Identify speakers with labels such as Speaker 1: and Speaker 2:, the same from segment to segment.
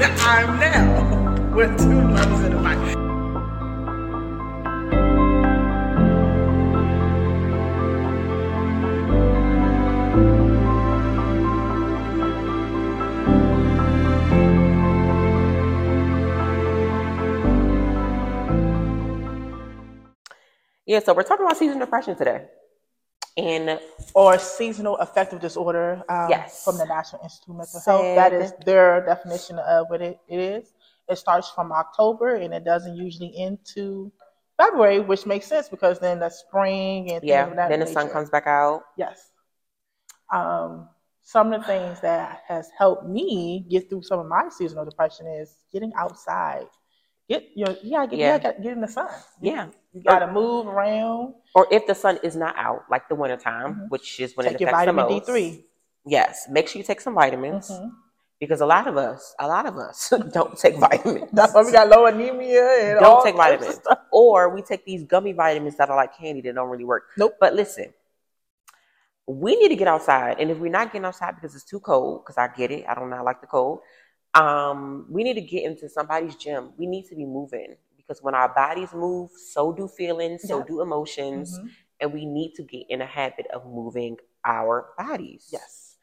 Speaker 1: I'm now with two brothers in the mic.
Speaker 2: Yeah, so we're talking about seasonal depression today. And
Speaker 1: or seasonal affective disorder um,
Speaker 2: Yes.
Speaker 1: from the National Institute of Mental Health. So that is their definition of what it, it is. It starts from October and it doesn't usually end to February, which makes sense because then the spring and
Speaker 2: yeah, then the sun comes back out.
Speaker 1: Yes. Um, some of the things that has helped me get through some of my seasonal depression is getting outside. Get your yeah, get
Speaker 2: Yeah.
Speaker 1: yeah. get, get in the sun.
Speaker 2: Yeah.
Speaker 1: You gotta move around.
Speaker 2: Or if the sun is not out, like the wintertime,
Speaker 1: Mhm.
Speaker 2: which is when
Speaker 1: Take
Speaker 2: it
Speaker 1: your
Speaker 2: affects the
Speaker 1: vitamin D three.
Speaker 2: Yes, make sure you take some vitamins
Speaker 1: Mhm.
Speaker 2: because a lot of us, a lot of us don't take vitamins.
Speaker 1: That's why we got low anemia and
Speaker 2: Don't
Speaker 1: all
Speaker 2: take vitamins. or we take these gummy vitamins that are like candy that don't really work.
Speaker 1: Nope.
Speaker 2: But listen, we need to get outside, and if we're not getting outside because it's too cold, because I get it, I don't not like the cold. Um, we need to get into somebody's gym. We need to be moving because when our bodies move, so do feelings, so do emotions,
Speaker 1: Mhm.
Speaker 2: and we need to get in a habit of moving our bodies.
Speaker 1: Yes.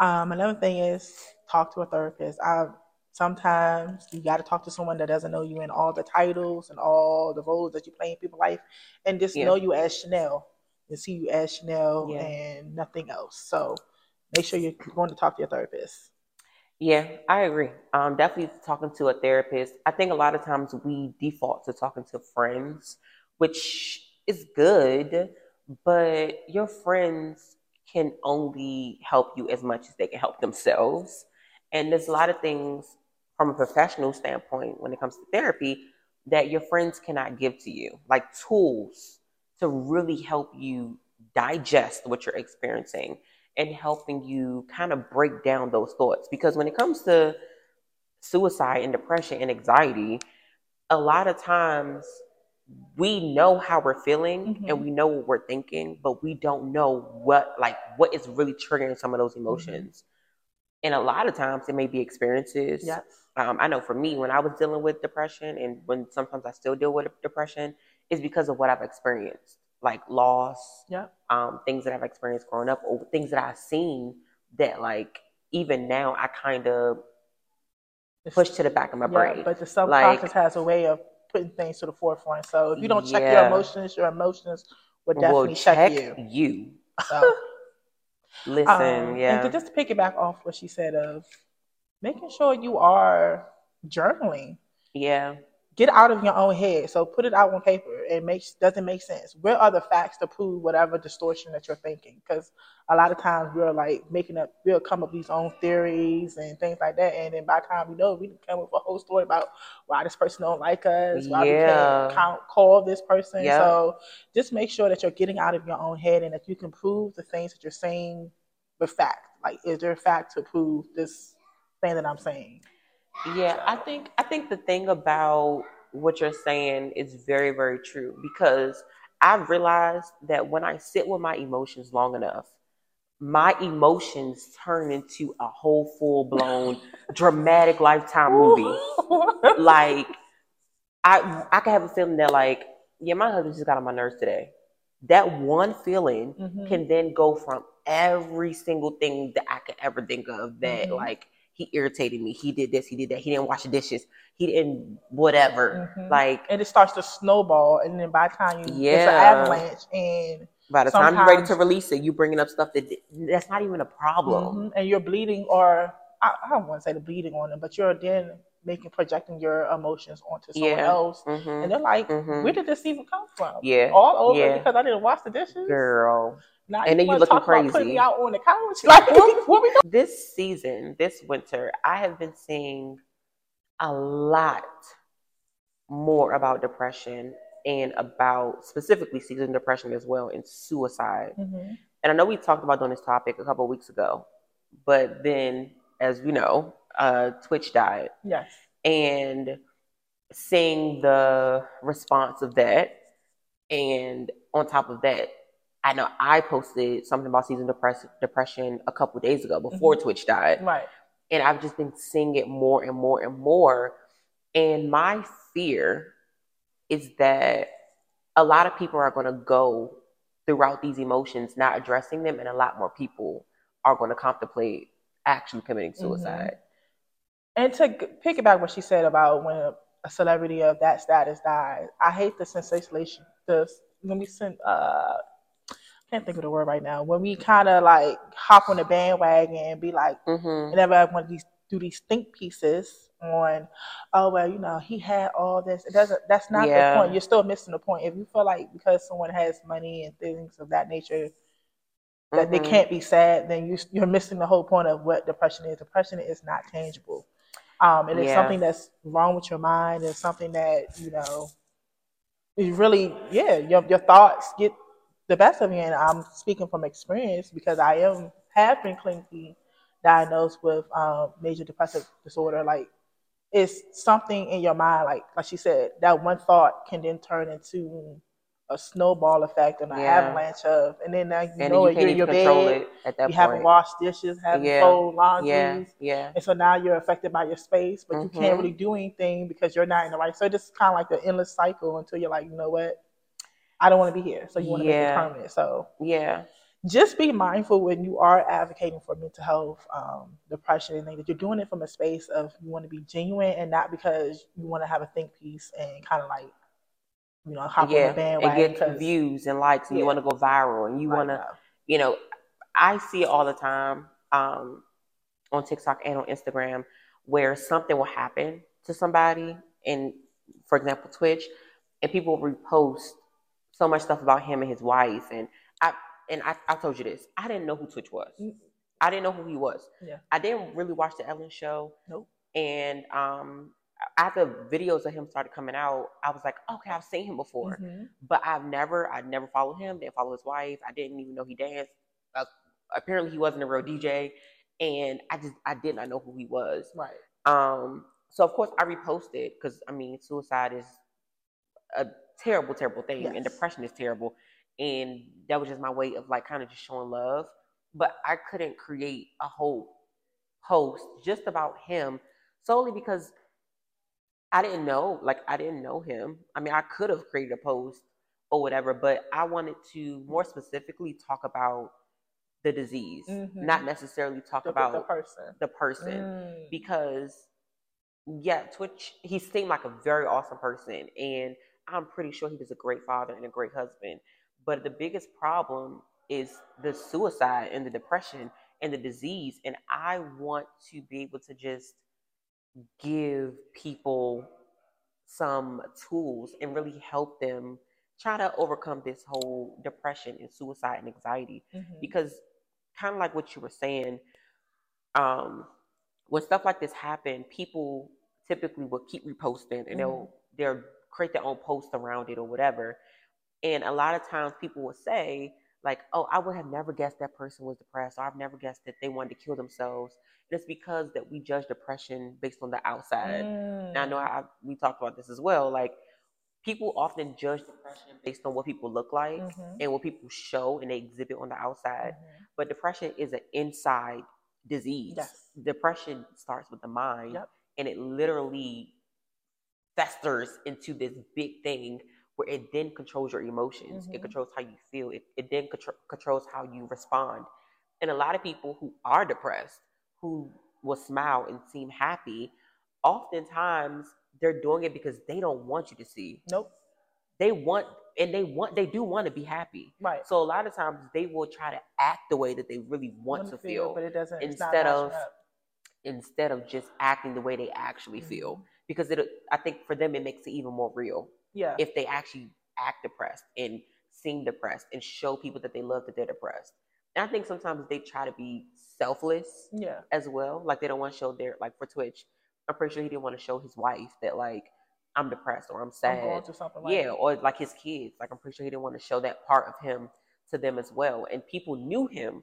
Speaker 1: Um, another thing is talk to a therapist. I sometimes you got to talk to someone that doesn't know you in all the titles and all the roles that you play in people's life, and just
Speaker 2: Yeah.
Speaker 1: know you as Chanel and see you as Chanel
Speaker 2: Yeah.
Speaker 1: and nothing else. So make sure you're going to talk to your therapist.
Speaker 2: Yeah, I agree. Um, definitely talking to a therapist. I think a lot of times we default to talking to friends, which is good, but your friends can only help you as much as they can help themselves. And there's a lot of things from a professional standpoint when it comes to therapy that your friends cannot give to you, like tools to really help you digest what you're experiencing and helping you kind of break down those thoughts. Because when it comes to suicide and depression and anxiety, a lot of times we know how we're feeling
Speaker 1: Mhm.
Speaker 2: and we know what we're thinking, but we don't know what like what is really triggering some of those emotions. And a lot of times it may be experiences.
Speaker 1: Yes.
Speaker 2: Um, I know for me, when I was dealing with depression, and when sometimes I still deal with depression, is because of what I've experienced, like loss,
Speaker 1: Yeah.
Speaker 2: um, things that I've experienced growing up, or things that I've seen that, like, even now I kind of push to the back of my
Speaker 1: Yeah,
Speaker 2: brain.
Speaker 1: but the subconscious
Speaker 2: Like-
Speaker 1: has a way of putting things to the forefront. So if you don't check your emotions, your emotions will
Speaker 2: Will
Speaker 1: definitely check,
Speaker 2: check
Speaker 1: you.
Speaker 2: you.
Speaker 1: So,
Speaker 2: Listen,
Speaker 1: um,
Speaker 2: yeah,
Speaker 1: And to just to piggyback off what she said of making sure you are journaling.
Speaker 2: yeah,
Speaker 1: Get out of your own head. So put it out on paper. It makes doesn't make sense. Where are the facts to prove whatever distortion that you're thinking? Because a lot of times we're like making up, we'll come up with these own theories and things like that. And then by the time we know, we can come up with a whole story about why this person don't like us, why we can't count, call this person.
Speaker 2: Yeah.
Speaker 1: So just make sure that you're getting out of your own head and that you can prove the things that you're saying with fact. Like, is there a fact to prove this thing that I'm saying?
Speaker 2: Yeah. I think I think the thing about what you're saying is very, very true because I've realized that when I sit with my emotions long enough, my emotions turn into a whole full blown dramatic lifetime movie. like I I can have a feeling that like, yeah, my husband just got on my nerves today. That one feeling
Speaker 1: Mhm.
Speaker 2: can then go from every single thing that I could ever think of that
Speaker 1: Mhm.
Speaker 2: like he irritated me, he did this, he did that, he didn't wash the dishes, he didn't whatever.
Speaker 1: Mhm.
Speaker 2: Like
Speaker 1: and it starts to snowball, and then by the time you it's an
Speaker 2: Yeah.
Speaker 1: avalanche, and
Speaker 2: by the time you're ready to release it, you bringing up stuff that that's not even a problem.
Speaker 1: Mhm, and you're bleeding, or I, I don't want to say the bleeding on them, but you're then making projecting your emotions onto someone
Speaker 2: Yeah.
Speaker 1: else,
Speaker 2: hmm
Speaker 1: and they're like,
Speaker 2: Mhm.
Speaker 1: "Where did this even come from?
Speaker 2: Yeah.
Speaker 1: all over
Speaker 2: Yeah.
Speaker 1: because I didn't wash the dishes.
Speaker 2: Girl.
Speaker 1: Now
Speaker 2: And then you looking
Speaker 1: about putting
Speaker 2: crazy.
Speaker 1: me out on the couch. Like, what, what we doing?
Speaker 2: this season, this winter, I have been seeing a lot more about depression and about specifically season depression as well and suicide.
Speaker 1: Mhm.
Speaker 2: And I know we talked about doing this topic a couple of weeks ago, but then, as we know, uh, Twitch died.
Speaker 1: Yes.
Speaker 2: And seeing the response of that, and on top of that, I know I posted something about season depress- depression a couple days ago before Twitch died.
Speaker 1: Right.
Speaker 2: And I've just been seeing it more and more and more. And my fear is that a lot of people are going to go throughout these emotions, not addressing them, and a lot more people are going to contemplate actually committing
Speaker 1: Mm-hmm.
Speaker 2: suicide.
Speaker 1: And to g- piggyback what she said about when a, a celebrity of that status dies, I hate the sensation. The when we send, uh, can't think of the word right now. When we kind of like hop on the bandwagon and be like,
Speaker 2: Mm-hmm.
Speaker 1: whenever I want to these do these think pieces on, oh well, you know, he had all this. It doesn't. That's not
Speaker 2: Yeah.
Speaker 1: the point. You're still missing the point. If you feel like because someone has money and things of that nature that they
Speaker 2: Mhm.
Speaker 1: can't be sad, then you you're missing the whole point of what depression is. Depression is not tangible. Um, and it's something that's wrong with your mind. It's something that you know is really yeah. Your your thoughts get the best of you, and I'm speaking from experience because I am have been clinically diagnosed with um, major depressive disorder. Like it's something in your mind, like like she said, that one thought can then turn into a snowball effect and an
Speaker 2: Yeah.
Speaker 1: avalanche of, and then now you
Speaker 2: And
Speaker 1: know
Speaker 2: then
Speaker 1: it,
Speaker 2: you
Speaker 1: you're in your bed,
Speaker 2: it at that
Speaker 1: you haven't
Speaker 2: point.
Speaker 1: washed dishes, haven't
Speaker 2: Yeah.
Speaker 1: folded laundry,
Speaker 2: Yeah, yeah.
Speaker 1: and so now you're affected by your space, but you can't
Speaker 2: Mhm.
Speaker 1: really do anything because you're not in the right. So it's kind of like the endless cycle until you're like, you know what, I don't want to be here. So you want to make it permanent. So
Speaker 2: Yeah.
Speaker 1: just be mindful when you are advocating for mental health, um, depression, and things that you're doing it from a space of you want to be genuine and not because you want to have a think piece and kind of like, you know, hop on
Speaker 2: yeah.
Speaker 1: the bandwagon.
Speaker 2: Gets
Speaker 1: 'cause-
Speaker 2: views and likes, and you want to go viral, and you
Speaker 1: Right
Speaker 2: want to, you know, I see it all the time um, on TikTok and on Instagram where something will happen to somebody, and for example, Twitch, and people repost so much stuff about him and his wife, and I and I, I told you this, I didn't know who Twitch was. I didn't know who he was.
Speaker 1: Yeah.
Speaker 2: I didn't really watch the Ellen show.
Speaker 1: Nope.
Speaker 2: And um, after videos of him started coming out, I was like, okay, I've seen him before,
Speaker 1: Mhm.
Speaker 2: but I've never, I never followed him. Didn't follow his wife. I didn't even know he danced. Uh, apparently, he wasn't a real DJ, and I just, I did not know who he was.
Speaker 1: Right.
Speaker 2: Um, so of course I reposted because I mean, suicide is a terrible, terrible thing, and depression is terrible, and that was just my way of like kind of just showing love. But I couldn't create a whole post just about him solely because I didn't know, like I didn't know him. I mean, I could have created a post or whatever, but I wanted to more specifically talk about the disease,
Speaker 1: Mhm.
Speaker 2: not necessarily talk
Speaker 1: The,
Speaker 2: about
Speaker 1: the person.
Speaker 2: the person
Speaker 1: Mm.
Speaker 2: because yeah, Twitch he seemed like a very awesome person and I'm pretty sure he was a great father and a great husband. But the biggest problem is the suicide and the depression and the disease and I want to be able to just give people some tools and really help them try to overcome this whole depression and suicide and anxiety
Speaker 1: Mhm.
Speaker 2: because kind of like what you were saying um when stuff like this happen people typically will keep reposting and they'll they'll create their own post around it or whatever and a lot of times people will say like oh i would have never guessed that person was depressed or i've never guessed that they wanted to kill themselves and it's because that we judge depression based on the outside and I know
Speaker 1: Mm.
Speaker 2: I, we talked about this as well. Like people often judge depression based on what people look like
Speaker 1: Mhm.
Speaker 2: and what people show and they exhibit on the outside.
Speaker 1: Mhm.
Speaker 2: But depression is an inside disease.
Speaker 1: Yes.
Speaker 2: Depression starts with the mind
Speaker 1: Yep.
Speaker 2: and it literally festers into this big thing where it then controls your emotions. It
Speaker 1: Mhm.
Speaker 2: controls how you feel. It, it then contro- controls how you respond. And a lot of people who are depressed, who will smile and seem happy, oftentimes they're doing it because they don't want you to see.
Speaker 1: Nope.
Speaker 2: They want, and they want, they do want to be happy.
Speaker 1: Right.
Speaker 2: So a lot of times they will try to act the way that they really want to feel,
Speaker 1: but it doesn't.
Speaker 2: instead of
Speaker 1: up.
Speaker 2: Instead of just acting the way they actually feel.
Speaker 1: Mhm.
Speaker 2: Because it, I think for them it makes it even more real
Speaker 1: Yeah.
Speaker 2: if they actually act depressed and seem depressed and show people that they love that they're depressed. And I think sometimes they try to be selfless
Speaker 1: yeah.
Speaker 2: as well. Like they don't want to show their like for Twitch. I'm pretty sure he didn't want to show his wife that like I'm depressed or I'm
Speaker 1: I'm
Speaker 2: sad.
Speaker 1: something like
Speaker 2: yeah, or like his kids. Like I'm pretty sure he didn't want to show that part of him to them as well. And people knew him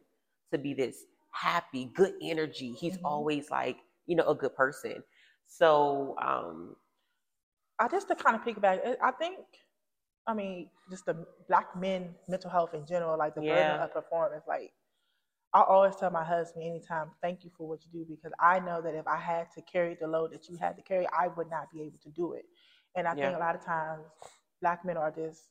Speaker 2: to be this happy, good energy. He's
Speaker 1: Mhm.
Speaker 2: always like, you know, a good person. So um
Speaker 1: I just to kind of piggyback, I- I think, I mean, just the black men mental health in general, like the
Speaker 2: Yeah.
Speaker 1: burden of performance, like I always tell my husband anytime, thank you for what you do because I know that if I had to carry the load that you had to carry, I would not be able to do it. And I
Speaker 2: Yeah.
Speaker 1: think a lot of times black men are just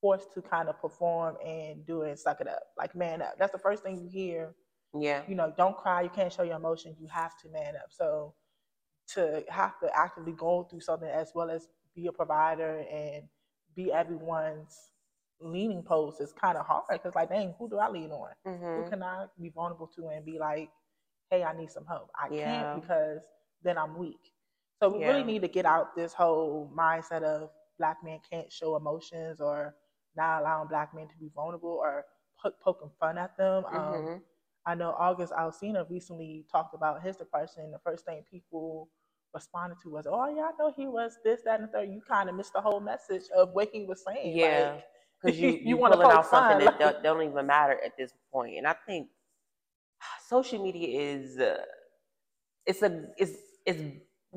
Speaker 1: forced to kind of perform and do it and suck it up, like man up. That's the first thing you hear.
Speaker 2: Yeah.
Speaker 1: You know, don't cry, you can't show your emotions, you have to man up. So to have to actively go through something as well as be a provider and be everyone's leaning post is kind of hard because like dang who do i lean on who
Speaker 2: hmm
Speaker 1: can i be vulnerable to and be like hey i need some help i
Speaker 2: Yeah.
Speaker 1: can't because then i'm weak so we
Speaker 2: Yeah.
Speaker 1: really need to get out this whole mindset of black men can't show emotions or not allowing black men to be vulnerable or po- poking fun at them um,
Speaker 2: hmm
Speaker 1: I know August Alsina recently talked about his depression. The first thing people responded to was, "Oh yeah, I know he was this, that, and the third. You kind of missed the whole message of what he was saying.
Speaker 2: Yeah.
Speaker 1: Like,
Speaker 2: Because you,
Speaker 1: You
Speaker 2: you,
Speaker 1: wanna
Speaker 2: pulling
Speaker 1: poke
Speaker 2: out something
Speaker 1: fun,
Speaker 2: that don't, don't even matter at this point. And I think social media is uh, it's a it's it's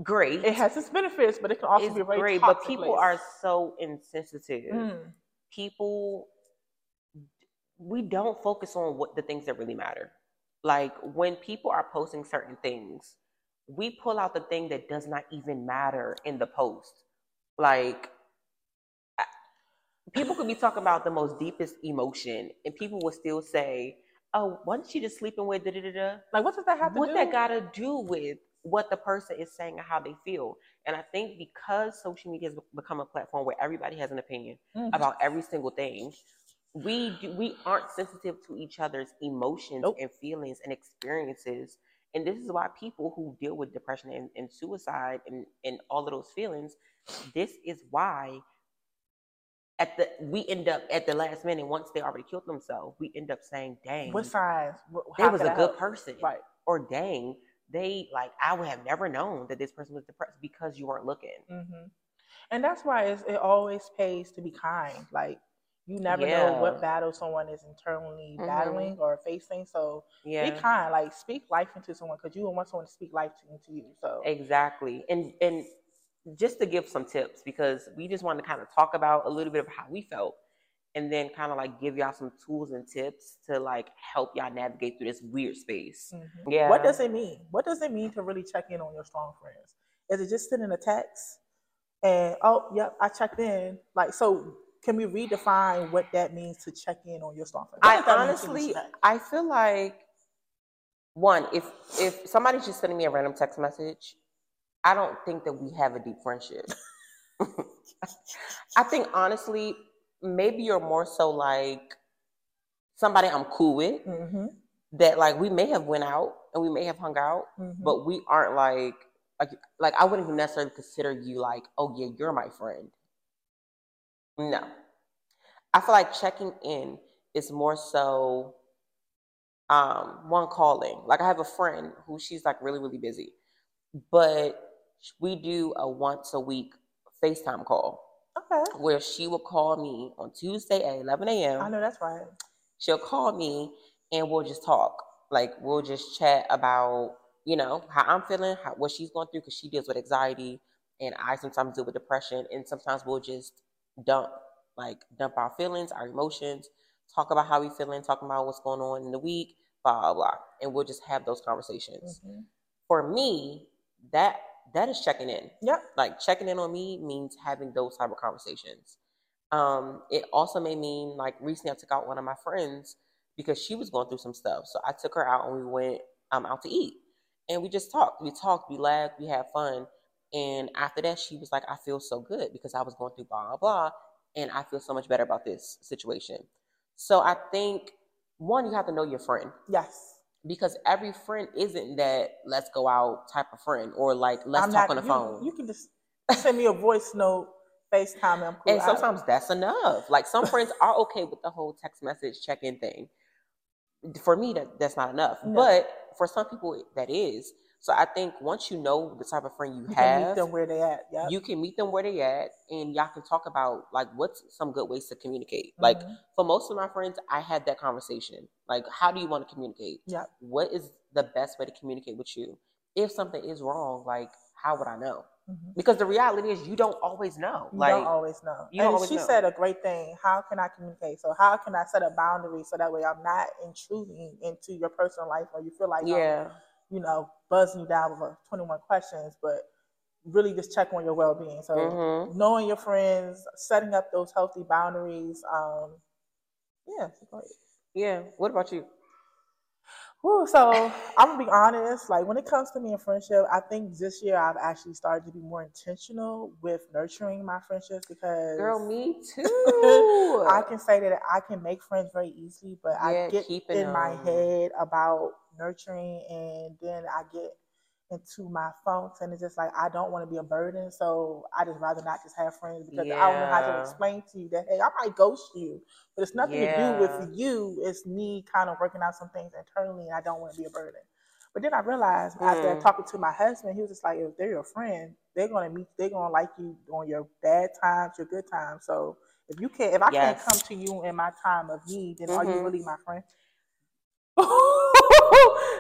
Speaker 2: great.
Speaker 1: it has its benefits, but it can also
Speaker 2: it's
Speaker 1: be very
Speaker 2: great, but people
Speaker 1: place.
Speaker 2: are so insensitive.
Speaker 1: Mm,
Speaker 2: People we don't focus on what the things that really matter. Like when people are posting certain things, we pull out the thing that does not even matter in the post. Like I- people could be talking about the most deepest emotion, and people will still say, "Oh, wasn't she just sleeping with da da da da?"
Speaker 1: like what does that have to
Speaker 2: What
Speaker 1: do?
Speaker 2: that got to do with what the person is saying and how they feel? And I think because social media has become a platform where everybody has an opinion
Speaker 1: Mhm.
Speaker 2: about every single thing, we do, we aren't sensitive to each other's emotions
Speaker 1: Nope.
Speaker 2: and feelings and experiences. And this is why people who deal with depression and, and suicide and, and all of those feelings, this is why at the we end up at the last minute once they already killed themselves, we end up saying, "Dang,
Speaker 1: What signs? What,
Speaker 2: they was a good
Speaker 1: help?
Speaker 2: person,"
Speaker 1: Right.
Speaker 2: or "Dang, they like I would have never known that this person was depressed because you weren't looking."
Speaker 1: hmm And that's why it's, it always pays to be kind. Like you never know what battle someone is internally
Speaker 2: Mhm.
Speaker 1: battling or facing. So
Speaker 2: Yeah,
Speaker 1: be kind. Like speak life into someone because you don't want someone to speak life to, into you. So
Speaker 2: Exactly. And and just to give some tips because we just wanted to kind of talk about a little bit of how we felt and then kind of like give y'all some tools and tips to like help y'all navigate through this weird space.
Speaker 1: Mhm.
Speaker 2: Yeah.
Speaker 1: What does it mean? What does it mean to really check in on your strong friends? Is it just sending a text and oh, yep, I checked in? Like, so can we redefine what that means to check in on your strong friends? What
Speaker 2: I
Speaker 1: does that mean to you,
Speaker 2: honestly I feel like one, if if somebody's just sending me a random text message, I don't think that we have a deep friendship. I think honestly, maybe you're more so like somebody I'm cool with
Speaker 1: Mhm,
Speaker 2: that like we may have went out and we may have hung out,
Speaker 1: mhm.
Speaker 2: but we aren't like like like I wouldn't even necessarily consider you like, oh yeah, you're my friend. No. I feel like checking in is more so um one calling. Like I have a friend who she's like really, really busy. But we do a once a week FaceTime call
Speaker 1: okay,
Speaker 2: where she will call me on Tuesday at 11 a.m.
Speaker 1: I know that's right.
Speaker 2: she'll call me and we'll just talk. Like we'll just chat about, you know, how I'm feeling, how, what she's going through, because she deals with anxiety, and I sometimes deal with depression, and sometimes we'll just dump, like dump our feelings, our emotions, talk about how we feeling, talk about what's going on in the week, blah blah, blah. and we'll just have those conversations.
Speaker 1: Mhm.
Speaker 2: For me, that that is checking in
Speaker 1: Yep.
Speaker 2: like checking in on me means having those type of conversations. Um, it also may mean like recently I took out one of my friends because she was going through some stuff. So I took her out and we went um, out to eat and we just talked. We talked, we laughed, we had fun. And after that, she was like, I feel so good because I was going through blah, blah, blah. And I feel so much better about this situation. So I think one, you have to know your friend
Speaker 1: Yes.
Speaker 2: because every friend isn't that let's go out type of friend or like let's
Speaker 1: I'm
Speaker 2: talk
Speaker 1: not-
Speaker 2: on the
Speaker 1: you-
Speaker 2: phone.
Speaker 1: You can just send me a voice note, FaceTime, and I'm cool.
Speaker 2: and sometimes that's enough. Like some friends are okay with the whole text message check in thing. For me, that that's not enough.
Speaker 1: No.
Speaker 2: But for some people, that is. So I think once you know the type of friend you,
Speaker 1: you can meet
Speaker 2: have,
Speaker 1: them where they at. Yep.
Speaker 2: you can meet them where they at, and y'all can talk about like what's some good ways to communicate. Like
Speaker 1: Mhm.
Speaker 2: for most of my friends, I had that conversation. Like, how do you want to communicate?
Speaker 1: Yep.
Speaker 2: What is the best way to communicate with you? If something is wrong, like how would I know?
Speaker 1: Mhm.
Speaker 2: Because the reality is, you don't always know.
Speaker 1: You
Speaker 2: like,
Speaker 1: don't always know.
Speaker 2: you
Speaker 1: and
Speaker 2: always
Speaker 1: she
Speaker 2: know.
Speaker 1: said a great thing. How can I communicate? So how can I set a boundary so that way I'm not intruding into your personal life or you feel like I'm,
Speaker 2: yeah,
Speaker 1: you know, buzzing you down with uh, 21 questions, but really just check on your well being. So
Speaker 2: Mhm.
Speaker 1: knowing your friends, setting up those healthy boundaries. Um, yeah.
Speaker 2: yeah. What about you?
Speaker 1: Whew, so I'm gonna be honest. Like when it comes to me and friendship, I think this year I've actually started to be more intentional with nurturing my friendships because
Speaker 2: Girl, me too.
Speaker 1: I can say that I can make friends very easily, but
Speaker 2: Yeah,
Speaker 1: I get in my head about nurturing, and then I get into my funks, and it's just like I don't want to be a burden, so I just rather not just have friends because I don't know how to explain to you that hey, I might ghost you, but it's nothing to do with you. It's me kind of working out some things internally, and I don't want to be a burden. But then I realized after
Speaker 2: Mm.
Speaker 1: talking to my husband, he was just like, if they're your friend, they're gonna meet, they're gonna like you on your bad times, your good times. So if you can't, if I
Speaker 2: Yes.
Speaker 1: can't come to you in my time of need, then are you really my friend?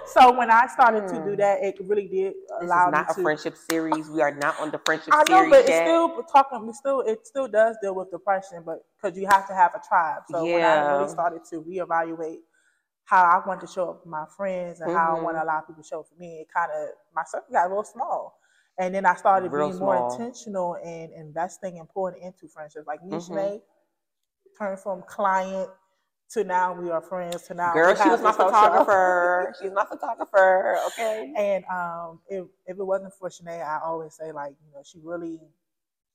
Speaker 1: so when I started to do
Speaker 2: Hmm.
Speaker 1: that, it really did allow
Speaker 2: This is not
Speaker 1: me
Speaker 2: a
Speaker 1: to.
Speaker 2: friendship series. We are not on the friendship series.
Speaker 1: I know, but it's
Speaker 2: yet.
Speaker 1: still talking. It still, it still does deal with depression, but because you have to have a tribe. So when I really started to reevaluate how I want to show up for my friends and how I want to allow people to show up for me, it kind of my circle got a little small. And then I started
Speaker 2: Real
Speaker 1: being more
Speaker 2: small.
Speaker 1: intentional in investing and pouring into friendships. Like me,
Speaker 2: Mhm.
Speaker 1: Turned from client to now we are friends to now.
Speaker 2: Girl, she was my
Speaker 1: this whole show.
Speaker 2: photographer. She's my photographer. Okay.
Speaker 1: And um, if if it wasn't for Shanae, I always say like you know she really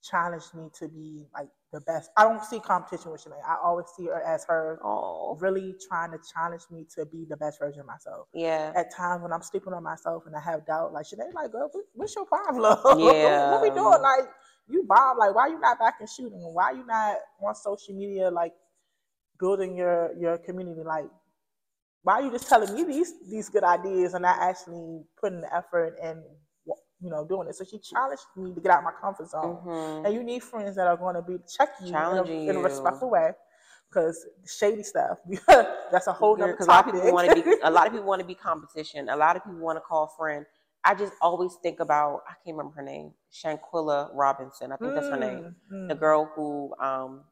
Speaker 1: challenged me to be like the best. I don't see competition with Shanae. I always see her as her
Speaker 2: Oh,
Speaker 1: really trying to challenge me to be the best version of myself.
Speaker 2: yeah.
Speaker 1: At times when I'm sleeping on myself and I have doubt, like Shanae, like girl, what's your problem?
Speaker 2: Yeah.
Speaker 1: what we doing? Like you bomb. Like why you not back in shooting? Why you not on social media? Like building your your community? Like why are you just telling me these these good ideas and not actually putting the effort and you know doing it? So she challenged me to get out of my comfort zone.
Speaker 2: Mhm.
Speaker 1: And you need friends that are going to be checking you in a,
Speaker 2: Challenging
Speaker 1: in a respectful way, because shady stuff. that's a whole nother
Speaker 2: Because a lot of people want to be a lot of people want to be competition. A lot of people want to call friend. I just always think about I can't remember her name, Shanquella Robinson. I think that's her name.
Speaker 1: Mm,
Speaker 2: The
Speaker 1: mm.
Speaker 2: girl who um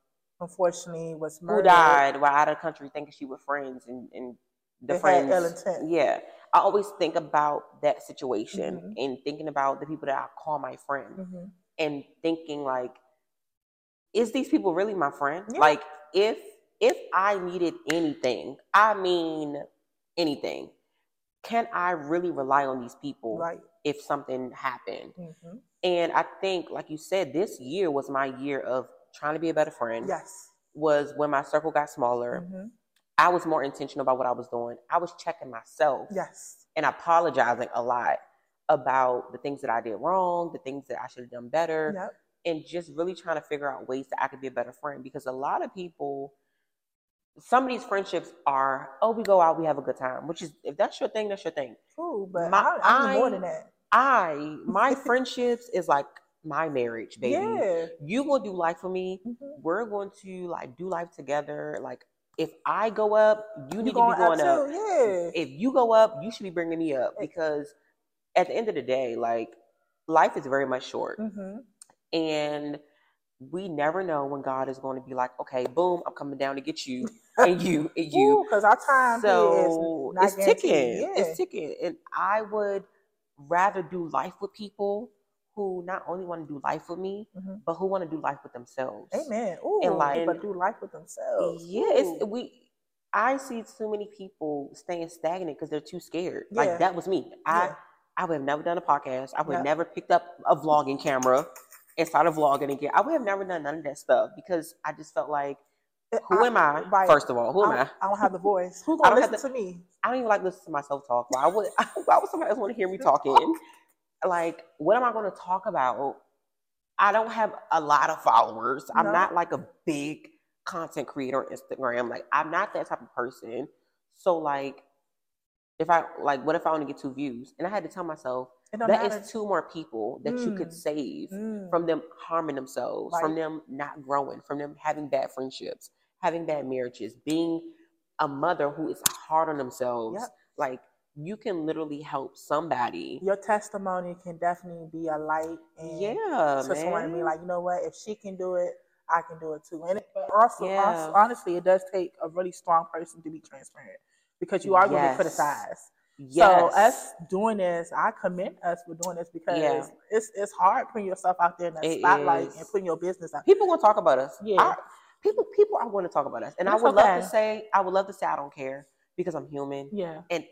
Speaker 1: unfortunately was murdered.
Speaker 2: who died while out of country thinking she was friends and, and the
Speaker 1: They
Speaker 2: friends yeah i always think about that situation
Speaker 1: Mhm.
Speaker 2: and thinking about the people that i call my friend
Speaker 1: Mhm.
Speaker 2: and thinking like is these people really my friend
Speaker 1: Yeah.
Speaker 2: like if if i needed anything i mean anything can i really rely on these people
Speaker 1: Right.
Speaker 2: if something happened
Speaker 1: hmm
Speaker 2: and i think like you said this year was my year of trying to be a better friend
Speaker 1: Yes.
Speaker 2: was when my circle got smaller
Speaker 1: hmm
Speaker 2: I was more intentional about what I was doing. I was checking myself
Speaker 1: Yes.
Speaker 2: and apologizing a lot about the things that I did wrong, the things that I should have done better,
Speaker 1: Yep.
Speaker 2: and just really trying to figure out ways that I could be a better friend. Because a lot of people, some of these friendships are, oh, we go out, we have a good time, which is, if that's your thing, that's your thing.
Speaker 1: Cool, but
Speaker 2: My-
Speaker 1: I, I need more than that.
Speaker 2: I, my friendships is like my marriage, baby.
Speaker 1: Yeah.
Speaker 2: You gonna do life for me.
Speaker 1: Mhm.
Speaker 2: We're going to like do life together. Like, if I go up, you
Speaker 1: You
Speaker 2: need to be going
Speaker 1: up
Speaker 2: up.
Speaker 1: too? Yeah.
Speaker 2: if you go up, you should be bringing me up because at the end of the day, like life is very much short,
Speaker 1: hmm
Speaker 2: and we never know when God is going to be like, okay, boom, I'm coming down to get you and you and you.
Speaker 1: because our time
Speaker 2: So it's ticking.
Speaker 1: Yeah.
Speaker 2: It's ticking, and I would rather do life with people who not only want to do life with me,
Speaker 1: Mhm.
Speaker 2: but who want to do life with themselves.
Speaker 1: Amen. Ooh,
Speaker 2: And like-
Speaker 1: but do life with themselves.
Speaker 2: Yeah, it's we. I see too many people staying stagnant because they're too scared.
Speaker 1: Yeah.
Speaker 2: Like that was me. I
Speaker 1: Yeah.
Speaker 2: I would have never done a podcast. I would have
Speaker 1: Yeah.
Speaker 2: never picked up a vlogging camera and started vlogging again. I would have never done none of that stuff because I just felt like, who am I?
Speaker 1: right.
Speaker 2: First of all, who am
Speaker 1: I,
Speaker 2: I?
Speaker 1: don't- have the voice. Who's gonna listen
Speaker 2: have
Speaker 1: to me?
Speaker 2: I don't even like listening to myself talk. Why would why would somebody else want to hear me talking? Like, what am I going to talk about? I don't have a lot of followers. I'm not like a big content creator on Instagram. Like, I'm not that type of person. So, like, if I like, what if I only get two views? And I had to tell myself that
Speaker 1: matter.
Speaker 2: is two more people that you could
Speaker 1: Mm.
Speaker 2: save
Speaker 1: Mm.
Speaker 2: from them harming themselves, from them not growing, from them having bad friendships, having bad marriages, being a mother who is hard on themselves.
Speaker 1: Yep.
Speaker 2: Like you can literally help somebody.
Speaker 1: Your testimony can definitely be a light and
Speaker 2: Yeah,
Speaker 1: to someone and be like, you know what, if she can do it, I can do it too. And it, also,
Speaker 2: Yeah.
Speaker 1: also, honestly, it does take a really strong person to be transparent because you are going to
Speaker 2: Yes.
Speaker 1: criticized.
Speaker 2: Yes.
Speaker 1: So us doing this, I commend us for doing this because
Speaker 2: Yeah.
Speaker 1: it's it's hard putting yourself out there in that
Speaker 2: It
Speaker 1: spotlight
Speaker 2: is.
Speaker 1: and putting your business out.
Speaker 2: people gonna talk about us.
Speaker 1: Yeah.
Speaker 2: I- people people are going to talk about us, and I
Speaker 1: That's
Speaker 2: would love to say I would love to say I don't care because I'm human
Speaker 1: Yeah.
Speaker 2: and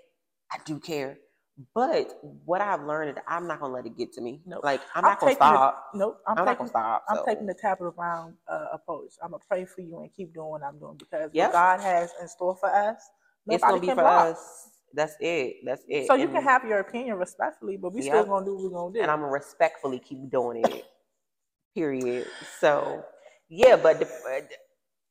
Speaker 2: I do care. But what I've learned is I'm not gonna let it get to me.
Speaker 1: Nope.
Speaker 2: Like I'm not gonna
Speaker 1: taking the-
Speaker 2: stop.
Speaker 1: nope. I'm,
Speaker 2: I'm, not gonna stop.
Speaker 1: I'm taking the tap of the ground uh, approach. I'm gonna pray for you and keep doing what I'm doing because
Speaker 2: Yep.
Speaker 1: what God has in store for us,
Speaker 2: it's gonna be for
Speaker 1: block.
Speaker 2: us. That's it. That's it.
Speaker 1: So you
Speaker 2: And-
Speaker 1: can have your opinion respectfully, but we still gonna do what we're gonna do.
Speaker 2: and I'm gonna respectfully keep doing it. Period. So yeah, but the, uh,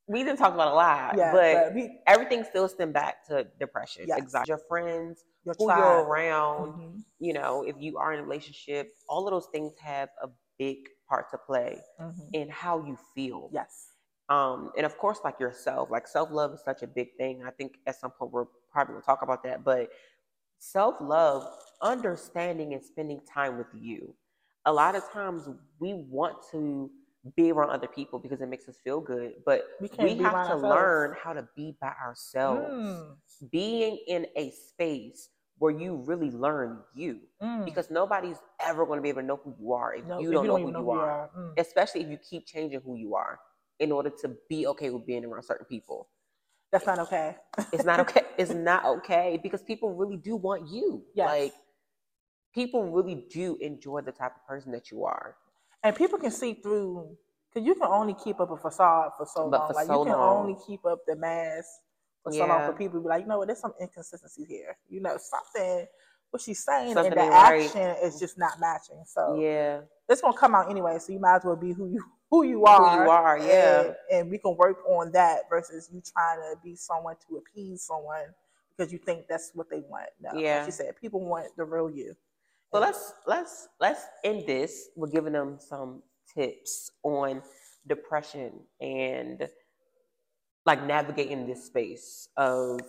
Speaker 2: we didn't talk about a lot,
Speaker 1: yeah,
Speaker 2: but,
Speaker 1: we,
Speaker 2: everything still stem back to depression,
Speaker 1: Yes.
Speaker 2: anxiety. Your friends,
Speaker 1: your
Speaker 2: who you're
Speaker 1: tribe.
Speaker 2: around,
Speaker 1: Mhm,
Speaker 2: you know, if you are in a relationship, all of those things have a big part to play
Speaker 1: mhm.
Speaker 2: in how you feel.
Speaker 1: Yes.
Speaker 2: Um, and of course, like yourself, like self love is such a big thing. I think at some point we're probably gonna talk about that, but self love, understanding and spending time with you. A lot of times we want to be around other people because it makes us feel good, but
Speaker 1: We
Speaker 2: we, have to
Speaker 1: ourselves.
Speaker 2: learn how to be by ourselves.
Speaker 1: Mm,
Speaker 2: Being in a space where you really learn you
Speaker 1: mm.
Speaker 2: because nobody's ever going to be able to know who you are if
Speaker 1: No,
Speaker 2: you
Speaker 1: if
Speaker 2: don't know
Speaker 1: even
Speaker 2: who you are
Speaker 1: Mm.
Speaker 2: especially if you keep changing who you are in order to be okay with being around certain people.
Speaker 1: That's not okay.
Speaker 2: It's not okay. it's not okay because people really do want you.
Speaker 1: Yes.
Speaker 2: Like people really do enjoy the type of person that you are.
Speaker 1: And people can see through because you can only keep up a facade for so
Speaker 2: But
Speaker 1: long.
Speaker 2: for
Speaker 1: like
Speaker 2: so
Speaker 1: you can
Speaker 2: long.
Speaker 1: only keep up the mask for so long for people to be like, you know what, there's some inconsistencies here. You know, something what she's saying
Speaker 2: Something
Speaker 1: and the
Speaker 2: right.
Speaker 1: action is just not matching. So
Speaker 2: Yeah.
Speaker 1: it's gonna come out anyway. So you might as well be who you who you are.
Speaker 2: Who you are, yeah.
Speaker 1: And, and we can work on that versus you trying to be someone to appease someone because you think that's what they want. No, like
Speaker 2: Yeah.
Speaker 1: she said, people want the real you.
Speaker 2: So let's let's let's end this. We're giving them some tips on depression and like navigating this space of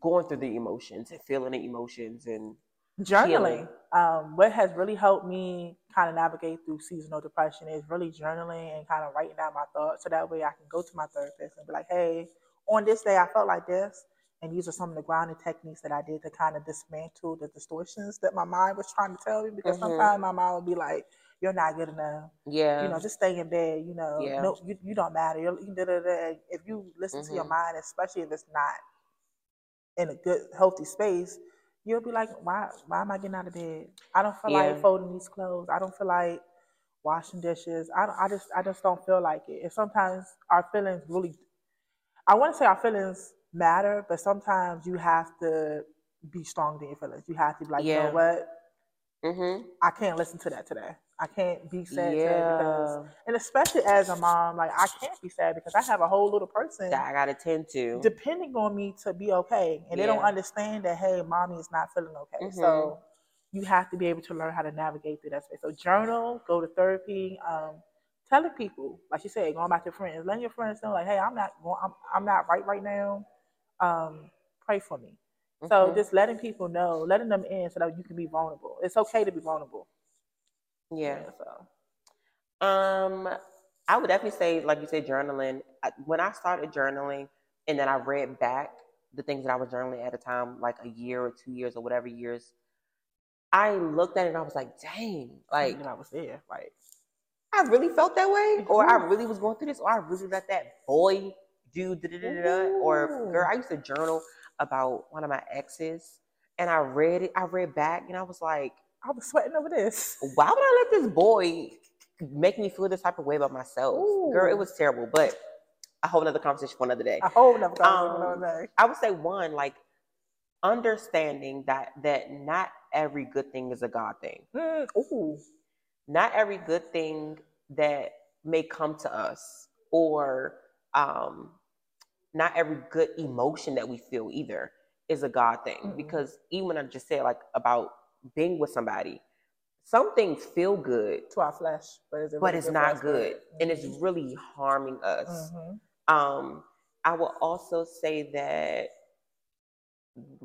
Speaker 2: going through the emotions and feeling the emotions and
Speaker 1: journaling. um, what has really helped me kind of navigate through seasonal depression is really journaling and kind of writing down my thoughts so that way i can go to my therapist and be like hey on this day i felt like this and these are some of the grounding techniques that i did to kind of dismantle the distortions that my mind was trying to tell me because
Speaker 2: Mhm.
Speaker 1: sometimes my mind would be like you're not good enough
Speaker 2: yeah,
Speaker 1: you know just stay in bed you know
Speaker 2: Yeah.
Speaker 1: no you, you don't matter You're, you da, da, da. if you listen to your
Speaker 2: Mhm.
Speaker 1: mind especially if it's not in a good healthy space you'll be like why why am i getting out of bed i don't feel
Speaker 2: Yeah.
Speaker 1: like folding these clothes i don't feel like washing dishes i, don't, I just i just don't feel like it and sometimes our feelings really i want to say our feelings matter but sometimes you have to be strong in your feelings you have to be like you know what
Speaker 2: mm-hmm.
Speaker 1: i can't listen to that today i can't be sad today because and especially as a mom, like I can't be sad because I have a whole little person
Speaker 2: That I gotta tend to.
Speaker 1: depending on me to be okay. And they don't understand that, hey, mommy is not feeling okay.
Speaker 2: Mhm.
Speaker 1: So you have to be able to learn how to navigate through that space. So journal, go to therapy, um, telling people, like you said, going back to friends, letting your friends know, like, hey, I'm not going, I'm, I'm not right right now. Um, pray for me. So
Speaker 2: Mhm.
Speaker 1: just letting people know, letting them in so that you can be vulnerable. It's okay to be vulnerable.
Speaker 2: yeah.
Speaker 1: So
Speaker 2: Um, I would definitely say, like you said, journaling. I- When I started journaling, and then I read back the things that I was journaling at a time, like a year or two years or whatever years, I looked at it and I was like, "Dang! Like
Speaker 1: that I was there. Like
Speaker 2: I really felt that way, or I really was going through this, or I really let that boy do da da da da, or girl. I used to journal about one of my exes, and I read it. I read back, and I was like,
Speaker 1: I was sweating over this.
Speaker 2: why would I let this boy make me feel this type of way about myself? Girl, it was terrible, but a whole another conversation for another day.
Speaker 1: A whole never
Speaker 2: Um,
Speaker 1: got
Speaker 2: I would say one, like understanding that that not every good thing is a God thing.
Speaker 1: mm, Ooh.
Speaker 2: Not every good thing that may come to us, or um, not every good emotion that we feel either is a God thing.
Speaker 1: Mm-mm.
Speaker 2: Because even when I just said like about being with somebody, some things feel good,
Speaker 1: to our flesh, but it's,
Speaker 2: but it's not good, and it's really harming us.
Speaker 1: hmm
Speaker 2: Um, I will also say that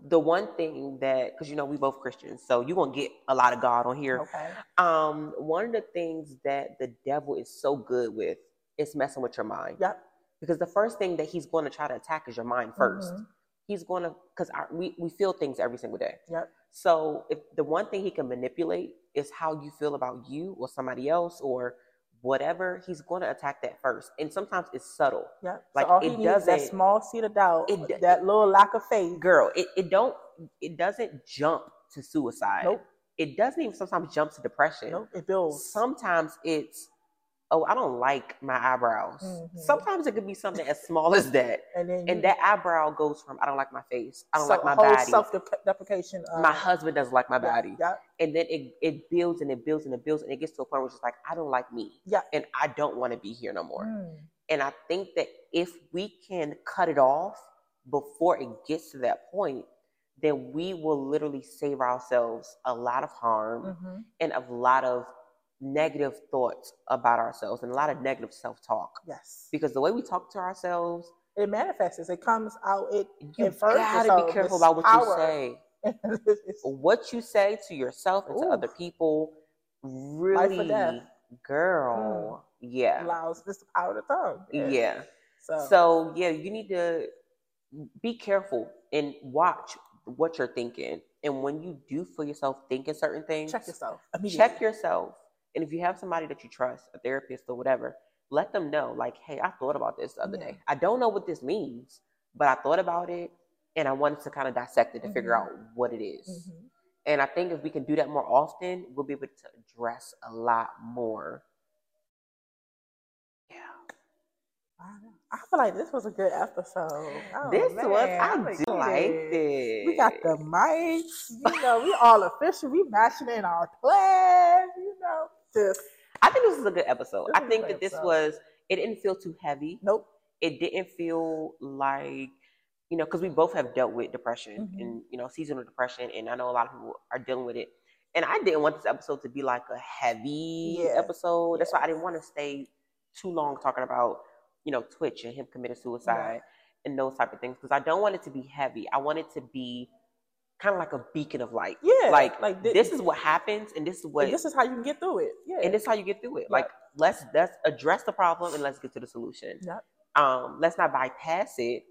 Speaker 2: the one thing that because you know we both Christians, so you're gonna get a lot of God on here.
Speaker 1: Okay.
Speaker 2: Um, one of the things that the devil is so good with is messing with your mind.
Speaker 1: Yep.
Speaker 2: Because the first thing that he's going to try to attack is your mind 1st
Speaker 1: Mhm.
Speaker 2: He's going to because we we feel things every single day.
Speaker 1: Yep.
Speaker 2: So if the one thing he can manipulate is how you feel about you or somebody else or whatever, he's going to attack that first. And sometimes it's subtle.
Speaker 1: Yep.
Speaker 2: Like,
Speaker 1: so
Speaker 2: it
Speaker 1: needs that small seed of doubt,
Speaker 2: it
Speaker 1: that little lack of faith.
Speaker 2: Girl, it, it don't it doesn't jump to suicide.
Speaker 1: Nope.
Speaker 2: It doesn't even sometimes jump to depression.
Speaker 1: Nope. It builds.
Speaker 2: Sometimes it's oh, I don't like my eyebrows.
Speaker 1: Mhm.
Speaker 2: Sometimes it could be something as small as that.
Speaker 1: and then
Speaker 2: And that eyebrow goes from I don't like my face. I don't
Speaker 1: so
Speaker 2: like my
Speaker 1: whole
Speaker 2: body.
Speaker 1: self-deprecation. Of,
Speaker 2: my husband doesn't like my body.
Speaker 1: Yeah.
Speaker 2: And then it, it builds and it builds and it builds and it gets to a point where it's like, I don't like me.
Speaker 1: Yeah.
Speaker 2: And I don't want to be here no more.
Speaker 1: Mm.
Speaker 2: And I think that if we can cut it off before it gets to that point, then we will literally save ourselves a lot of harm
Speaker 1: Mhm.
Speaker 2: and a lot of negative thoughts about ourselves and a lot of negative self-talk.
Speaker 1: Yes.
Speaker 2: Because the way we talk to ourselves,
Speaker 1: It manifests. It comes out. It
Speaker 2: you gotta be careful about what
Speaker 1: power.
Speaker 2: you say. What you say to yourself and to other people really, girl, mm. yeah,
Speaker 1: allows this power to tongue.
Speaker 2: yeah.
Speaker 1: So,
Speaker 2: So yeah, you need to be careful and watch what you're thinking. And when you do feel yourself thinking certain things,
Speaker 1: check yourself.
Speaker 2: Check yourself. And if you have somebody that you trust, a therapist or whatever, let them know, like, hey, I thought about this the other
Speaker 1: Yeah.
Speaker 2: day. I don't know what this means, but I thought about it and I wanted to kind of dissect it to figure
Speaker 1: Mhm.
Speaker 2: out what it is.
Speaker 1: Mhm.
Speaker 2: And I think if we can do that more often, we'll be able to address a lot more. Yeah.
Speaker 1: I. I feel like this was a good episode. Oh,
Speaker 2: this
Speaker 1: man,
Speaker 2: was,
Speaker 1: I'm
Speaker 2: I
Speaker 1: excited.
Speaker 2: liked it.
Speaker 1: We got the mics. You know, we all official. We matching in our plans. You know, just
Speaker 2: I think this was a good episode. I think that this
Speaker 1: episode.
Speaker 2: was, it didn't feel too heavy.
Speaker 1: nope.
Speaker 2: it didn't feel like you know because we both have dealt with depression
Speaker 1: Mhm.
Speaker 2: and you know seasonal depression and i know a lot of people are dealing with it and i didn't want this episode to be like a heavy
Speaker 1: Yeah.
Speaker 2: episode that's why i didn't want to stay too long talking about you know twitch and him committing suicide and those type of things because i don't want it to be heavy i want it to be kind of like a beacon of light
Speaker 1: Yeah,
Speaker 2: like,
Speaker 1: like thi-
Speaker 2: this is what happens and this is what
Speaker 1: And this is how you can get through it. Yeah.
Speaker 2: and this is how you get through it
Speaker 1: Yeah.
Speaker 2: like let's let's address the problem and let's get to the solution
Speaker 1: Yep.
Speaker 2: um let's not bypass it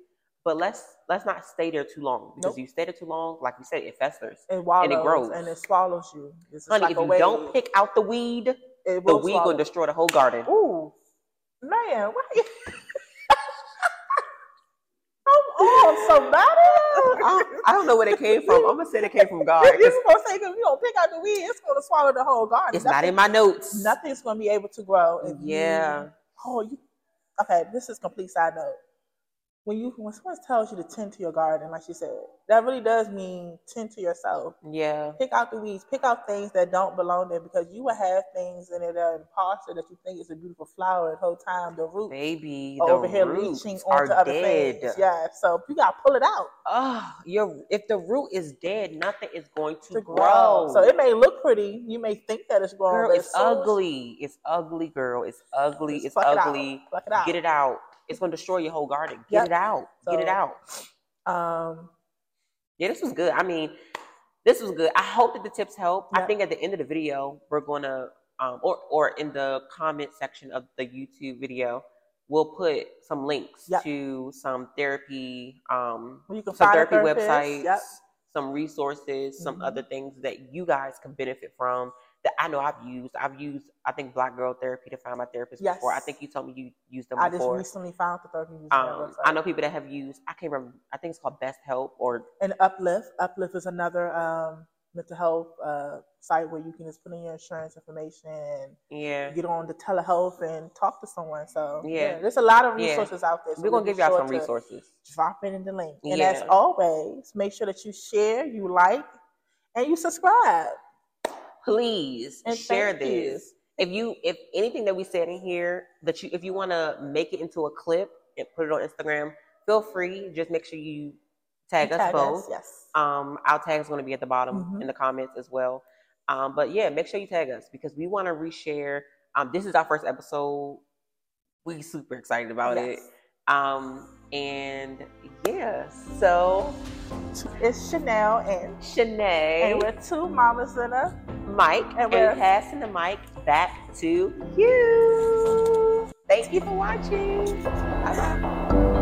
Speaker 2: but let's let's not stay there too long because
Speaker 1: Nope.
Speaker 2: you stay there too long like we said it festers
Speaker 1: it wallows
Speaker 2: and it grows.
Speaker 1: and it swallows you. It's
Speaker 2: honey
Speaker 1: like
Speaker 2: if you
Speaker 1: wave.
Speaker 2: don't pick out the weed
Speaker 1: it
Speaker 2: the
Speaker 1: will
Speaker 2: weed
Speaker 1: swallow.
Speaker 2: gonna destroy the whole garden
Speaker 1: Ooh, man, why? on, somebody.
Speaker 2: I, I don't know where it came from i'm gonna say it came from god
Speaker 1: You're gonna say because you don't pick out the weed, it's gonna swallow the whole garden.
Speaker 2: it's not in my notes
Speaker 1: Nothing's gonna be able to grow.
Speaker 2: Yeah
Speaker 1: You, oh, you. Okay, this is complete side note. When you when someone tells you to tend to your garden, like she said, that really does mean tend to yourself.
Speaker 2: yeah
Speaker 1: Pick out the weeds. Pick out things that don't belong there because you will have things in it that are imposter that you think is a beautiful flower. The whole time the roots
Speaker 2: baby
Speaker 1: over here leaching onto other
Speaker 2: dead
Speaker 1: things. Yeah, so you gotta pull it out
Speaker 2: oh your if the root is dead nothing is going to,
Speaker 1: to grow.
Speaker 2: grow
Speaker 1: So it may look pretty. You may think that it's growing,
Speaker 2: girl
Speaker 1: but
Speaker 2: it's ugly it's ugly girl it's ugly
Speaker 1: Just
Speaker 2: it's
Speaker 1: pluck it out.
Speaker 2: ugly
Speaker 1: it
Speaker 2: get it out it's going to destroy your whole garden. Get
Speaker 1: Yep.
Speaker 2: it out. Get it out.
Speaker 1: Um,
Speaker 2: yeah this was good. I mean this was good. I hope that the tips help. I think at the end of the video we're going to um, or or in the comment section of the youtube video we'll put some links
Speaker 1: Yep.
Speaker 2: to some therapy um
Speaker 1: can
Speaker 2: some therapy websites
Speaker 1: Yep.
Speaker 2: some resources some
Speaker 1: Mhm.
Speaker 2: other things that you guys can benefit from that i know i've used i've used i think black girl therapy to find my therapist
Speaker 1: Yes.
Speaker 2: before i think you told me you used them
Speaker 1: I just recently found the therapy
Speaker 2: um. I know people that have used. I can't remember. I think it's called Best Help or
Speaker 1: And Uplift. Uplift is another um, mental health uh, site where you can just put in your insurance information and
Speaker 2: yeah.
Speaker 1: get on the telehealth and talk to someone. So
Speaker 2: Yeah.
Speaker 1: there's a lot of
Speaker 2: Yeah.
Speaker 1: resources out there. So
Speaker 2: We're gonna give y'all
Speaker 1: sure
Speaker 2: some resources.
Speaker 1: Drop it in the link. And
Speaker 2: Yeah.
Speaker 1: as always, make sure that you share, you like, and you subscribe.
Speaker 2: Please
Speaker 1: And
Speaker 2: share
Speaker 1: you.
Speaker 2: this. If you if anything that we said in here that you if you want to make it into a clip and put it on Instagram, feel free. Just make sure you tag, us
Speaker 1: Tag
Speaker 2: both.
Speaker 1: Yes.
Speaker 2: Um, our tag is going to be at the bottom
Speaker 1: Mhm.
Speaker 2: in the comments as well. Um, but yeah, make sure you tag us because we want to reshare. Um, this is our first episode. We super excited about it. Um, And yeah, so
Speaker 1: It's Chanel and
Speaker 2: Shanae,
Speaker 1: and we're two mamas in a
Speaker 2: mic,
Speaker 1: and
Speaker 2: we're- passing the mic back to you. Thank you for watching. Bye bye.